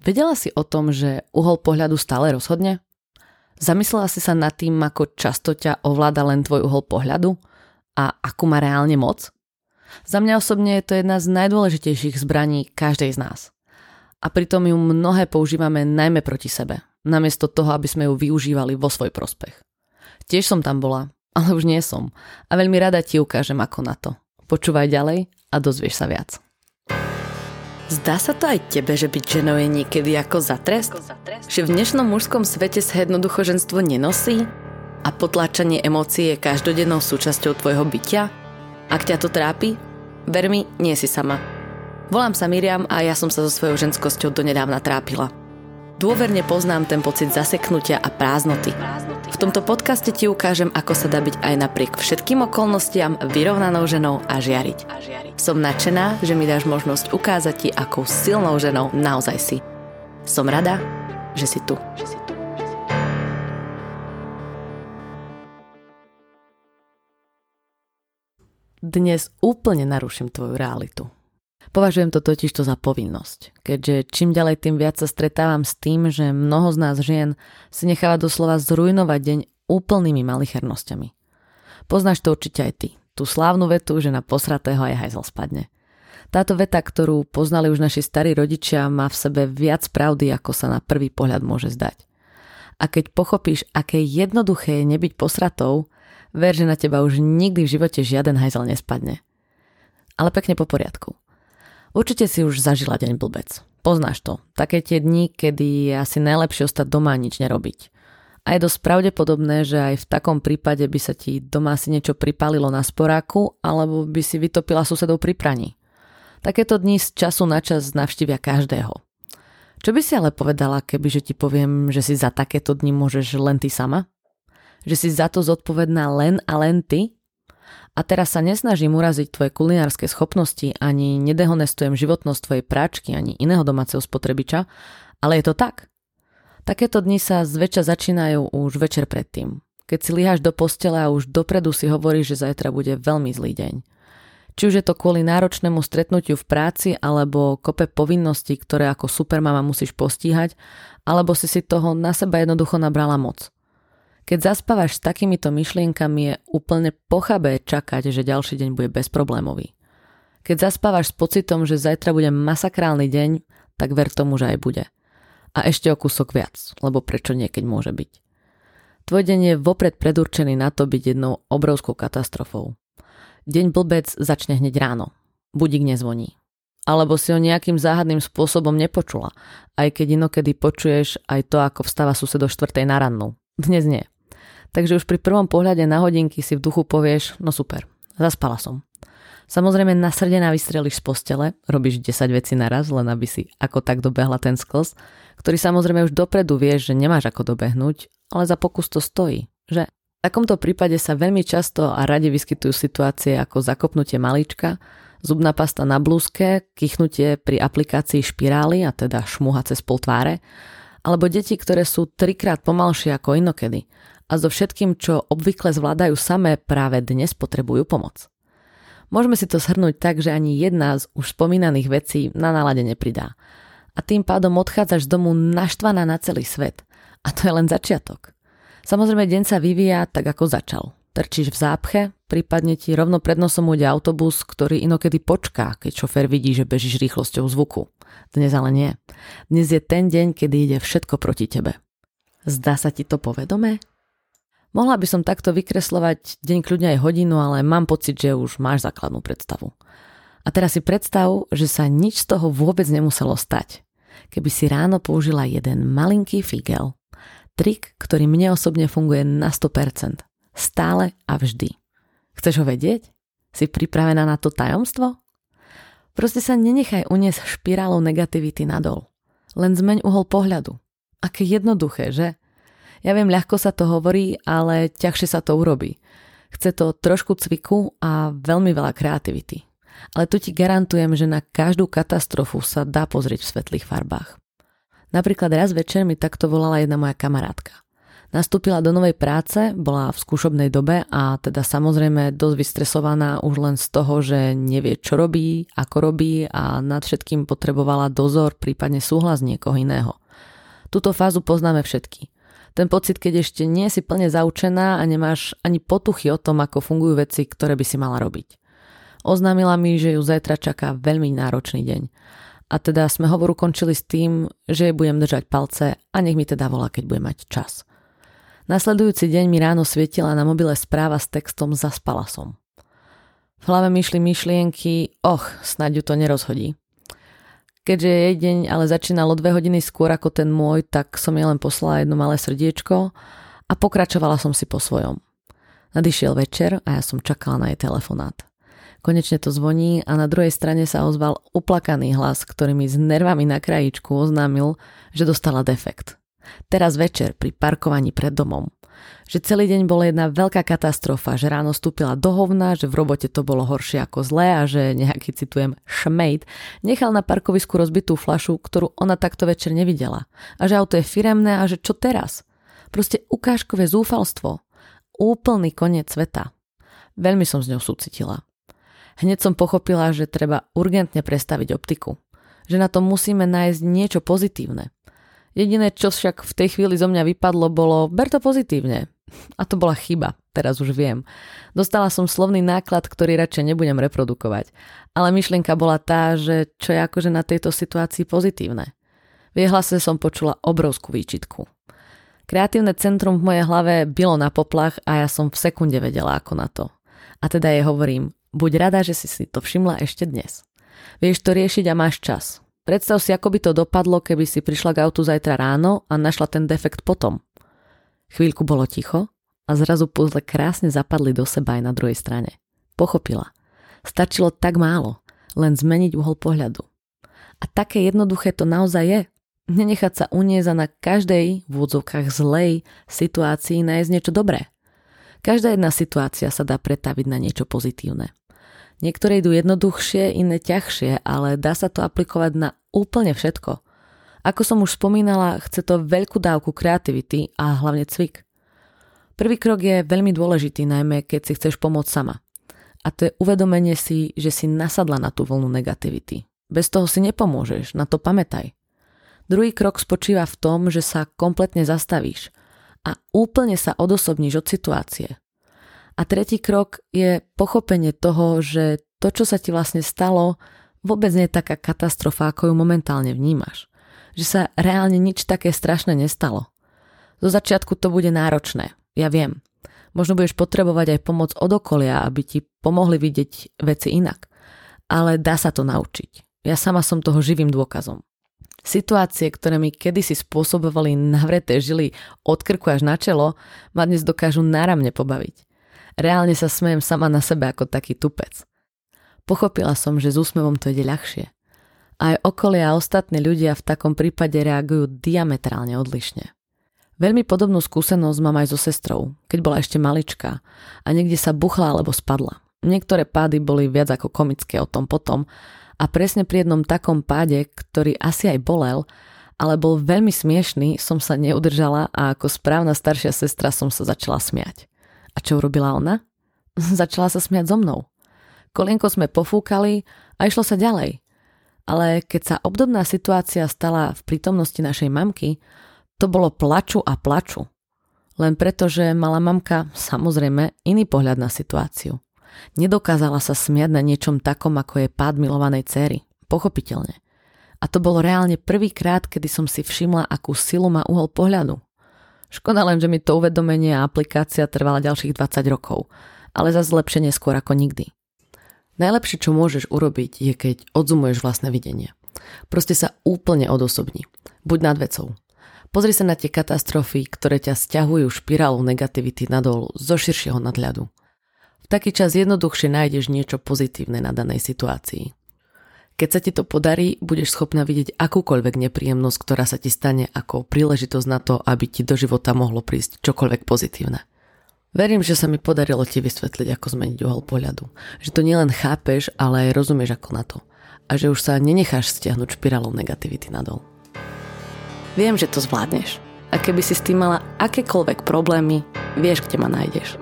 Vedela si o tom, že uhol pohľadu stále rozhodne? Zamyslela si sa nad tým, ako často ťa ovláda len tvoj uhol pohľadu a akú má reálne moc? Za mňa osobne je to jedna z najdôležitejších zbraní každej z nás. A pritom ju mnohé používame najmä proti sebe, namiesto toho, aby sme ju využívali vo svoj prospech. Tiež som tam bola, ale už nie som. A veľmi rada ti ukážem ako na to. Počúvaj ďalej a dozvieš sa viac. Zdá sa to aj tebe, že byť ženou je niekedy ako za trest? Že v dnešnom mužskom svete sa jednoducho ženstvo nenosí? A potláčanie emócií je každodennou súčasťou tvojho bytia? Ak ťa to trápi, ver mi, nie si sama. Volám sa Miriam a ja som sa so svojou ženskosťou donedávna trápila. Dôverne poznám ten pocit zaseknutia a prázdnoty. V tomto podcaste ti ukážem, ako sa dá byť aj napriek všetkým okolnostiam vyrovnanou ženou a žiariť. Som nadšená, že mi dáš možnosť ukázať ti, akou silnou ženou naozaj si. Som rada, že si tu. Dnes úplne naruším tvoju realitu. Považujem to totiž to za povinnosť, keďže čím ďalej tým viac sa stretávam s tým, že mnoho z nás žien si necháva doslova zrujnovať deň úplnými malichernosťami. Poznáš to určite aj ty tú slávnu vetu, že na posratého aj hajzel spadne. Táto veta, ktorú poznali už naši starí rodičia, má v sebe viac pravdy, ako sa na prvý pohľad môže zdať. A keď pochopíš, aké jednoduché je nebyť posratou, ver, že na teba už nikdy v živote žiaden hajzel nespadne. Ale pekne po poriadku. Určite si už zažila deň blbec. Poznáš to. Také tie dni, kedy je asi najlepšie ostať doma a nič nerobiť. A je dosť pravdepodobné, že aj v takom prípade by sa ti doma si niečo pripálilo na sporáku alebo by si vytopila susedov pri praní. Takéto dni z času na čas navštívia každého. Čo by si ale povedala, keby že ti poviem, že si za takéto dni môžeš len ty sama? Že si za to zodpovedná len a len ty? A teraz sa nesnažím uraziť tvoje kulinárske schopnosti, ani nedehonestujem životnosť tvojej práčky, ani iného domáceho spotrebiča, ale je to tak. Takéto dni sa zväčša začínajú už večer predtým. Keď si líhaš do postele a už dopredu si hovoríš, že zajtra bude veľmi zlý deň. Či už je to kvôli náročnému stretnutiu v práci alebo kope povinností, ktoré ako supermama musíš postíhať, alebo si si toho na seba jednoducho nabrala moc. Keď zaspávaš s takýmito myšlienkami je úplne pochabé čakať, že ďalší deň bude bezproblémový. Keď zaspávaš s pocitom, že zajtra bude masakrálny deň, tak ver tomu, že aj bude – a ešte o kúsok viac, lebo prečo niekeď môže byť. Tvoj deň je vopred predurčený na to byť jednou obrovskou katastrofou. Deň blbec začne hneď ráno. Budík nezvoní. Alebo si ho nejakým záhadným spôsobom nepočula, aj keď inokedy počuješ aj to, ako vstáva sused do štvrtej na rannu. Dnes nie. Takže už pri prvom pohľade na hodinky si v duchu povieš, no super, zaspala som. Samozrejme nasrdená vystreliš z postele, robíš 10 vecí naraz, len aby si ako tak dobehla ten sklz, ktorý samozrejme už dopredu vieš, že nemáš ako dobehnúť, ale za pokus to stojí, že? V takomto prípade sa veľmi často a radi vyskytujú situácie ako zakopnutie malička, zubná pasta na blúzke, kichnutie pri aplikácii špirály a teda šmuha cez pol tváre, alebo deti, ktoré sú trikrát pomalšie ako inokedy a so všetkým, čo obvykle zvládajú samé, práve dnes potrebujú pomoc. Môžeme si to shrnúť tak, že ani jedna z už spomínaných vecí na nálade nepridá. A tým pádom odchádzaš z domu naštvaná na celý svet. A to je len začiatok. Samozrejme, deň sa vyvíja tak, ako začal. Trčíš v zápche, prípadne ti rovno pred nosom ujde autobus, ktorý inokedy počká, keď šofér vidí, že bežíš rýchlosťou zvuku. Dnes ale nie. Dnes je ten deň, kedy ide všetko proti tebe. Zdá sa ti to povedomé? Mohla by som takto vykreslovať deň kľudne aj hodinu, ale mám pocit, že už máš základnú predstavu. A teraz si predstav, že sa nič z toho vôbec nemuselo stať. Keby si ráno použila jeden malinký figel. Trik, ktorý mne osobne funguje na 100%. Stále a vždy. Chceš ho vedieť? Si pripravená na to tajomstvo? Proste sa nenechaj uniesť špirálou negativity nadol. Len zmeň uhol pohľadu. Aké jednoduché, že? Ja viem, ľahko sa to hovorí, ale ťažšie sa to urobí. Chce to trošku cviku a veľmi veľa kreativity. Ale tu ti garantujem, že na každú katastrofu sa dá pozrieť v svetlých farbách. Napríklad raz večer mi takto volala jedna moja kamarátka. Nastúpila do novej práce, bola v skúšobnej dobe a teda samozrejme dosť vystresovaná už len z toho, že nevie, čo robí, ako robí a nad všetkým potrebovala dozor, prípadne súhlas niekoho iného. Túto fázu poznáme všetky. Ten pocit, keď ešte nie si plne zaučená a nemáš ani potuchy o tom, ako fungujú veci, ktoré by si mala robiť. Oznámila mi, že ju zajtra čaká veľmi náročný deň. A teda sme hovoru končili s tým, že jej budem držať palce a nech mi teda volá, keď bude mať čas. Nasledujúci deň mi ráno svietila na mobile správa s textom Zaspala som. V hlave myšli myšlienky, och, snáď ju to nerozhodí. Keďže jej deň ale začínalo dve hodiny skôr ako ten môj, tak som jej len poslala jedno malé srdiečko a pokračovala som si po svojom. Nadišiel večer a ja som čakala na jej telefonát. Konečne to zvoní a na druhej strane sa ozval uplakaný hlas, ktorý mi s nervami na krajičku oznámil, že dostala defekt. Teraz večer pri parkovaní pred domom. Že celý deň bola jedna veľká katastrofa, že ráno stúpila do hovna, že v robote to bolo horšie ako zlé a že nejaký, citujem, šmejt nechal na parkovisku rozbitú flašu, ktorú ona takto večer nevidela. A že auto je firemné a že čo teraz? Proste ukážkové zúfalstvo. Úplný koniec sveta. Veľmi som s ňou súcitila. Hneď som pochopila, že treba urgentne prestaviť optiku. Že na to musíme nájsť niečo pozitívne. Jediné, čo však v tej chvíli zo mňa vypadlo, bolo ber to pozitívne. A to bola chyba, teraz už viem. Dostala som slovný náklad, ktorý radšej nebudem reprodukovať. Ale myšlienka bola tá, že čo je akože na tejto situácii pozitívne. V jej hlase som počula obrovskú výčitku. Kreatívne centrum v mojej hlave bylo na poplach a ja som v sekunde vedela ako na to. A teda jej hovorím, buď rada, že si si to všimla ešte dnes. Vieš to riešiť a máš čas. Predstav si, ako by to dopadlo, keby si prišla k autu zajtra ráno a našla ten defekt potom. Chvíľku bolo ticho a zrazu puzle krásne zapadli do seba aj na druhej strane. Pochopila. Stačilo tak málo, len zmeniť uhol pohľadu. A také jednoduché to naozaj je. Nenechať sa uniesť na každej v úvodzovkách zlej situácii nájsť niečo dobré. Každá jedna situácia sa dá pretaviť na niečo pozitívne. Niektoré idú jednoduchšie, iné ťažšie, ale dá sa to aplikovať na úplne všetko. Ako som už spomínala, chce to veľkú dávku kreativity a hlavne cvik. Prvý krok je veľmi dôležitý, najmä keď si chceš pomôcť sama. A to je uvedomenie si, že si nasadla na tú vlnu negativity. Bez toho si nepomôžeš, na to pamätaj. Druhý krok spočíva v tom, že sa kompletne zastavíš a úplne sa odosobníš od situácie. A tretí krok je pochopenie toho, že to, čo sa ti vlastne stalo, vôbec nie je taká katastrofa, ako ju momentálne vnímaš. Že sa reálne nič také strašné nestalo. Zo začiatku to bude náročné, ja viem. Možno budeš potrebovať aj pomoc od okolia, aby ti pomohli vidieť veci inak. Ale dá sa to naučiť. Ja sama som toho živým dôkazom. Situácie, ktoré mi kedysi spôsobovali navreté žily od krku až na čelo, ma dnes dokážu náramne pobaviť. Reálne sa smejem sama na sebe ako taký tupec. Pochopila som, že s úsmevom to ide ľahšie. Aj okolie a ostatní ľudia v takom prípade reagujú diametrálne odlišne. Veľmi podobnú skúsenosť mám aj so sestrou, keď bola ešte maličká a niekde sa buchla alebo spadla. Niektoré pády boli viac ako komické o tom potom a presne pri jednom takom páde, ktorý asi aj bolel, ale bol veľmi smiešný, som sa neudržala a ako správna staršia sestra som sa začala smiať. A čo urobila ona? začala sa smiať so mnou. Kolienko sme pofúkali a išlo sa ďalej. Ale keď sa obdobná situácia stala v prítomnosti našej mamky, to bolo plaču a plaču. Len preto, že mala mamka samozrejme iný pohľad na situáciu. Nedokázala sa smiať na niečom takom, ako je pád milovanej céry. Pochopiteľne. A to bolo reálne prvýkrát, kedy som si všimla, akú silu má uhol pohľadu. Škoda len, že mi to uvedomenie a aplikácia trvala ďalších 20 rokov, ale za zlepšenie skôr ako nikdy. Najlepšie, čo môžeš urobiť, je keď odzumuješ vlastné videnie. Proste sa úplne odosobni. Buď nad vecou. Pozri sa na tie katastrofy, ktoré ťa stiahujú špirálu negativity nadol zo širšieho nadhľadu. V taký čas jednoduchšie nájdeš niečo pozitívne na danej situácii. Keď sa ti to podarí, budeš schopná vidieť akúkoľvek nepríjemnosť, ktorá sa ti stane ako príležitosť na to, aby ti do života mohlo prísť čokoľvek pozitívne. Verím, že sa mi podarilo ti vysvetliť, ako zmeniť uhol pohľadu. Že to nielen chápeš, ale aj rozumieš ako na to. A že už sa nenecháš stiahnuť špirálou negativity nadol. Viem, že to zvládneš. A keby si s tým mala akékoľvek problémy, vieš, kde ma nájdeš.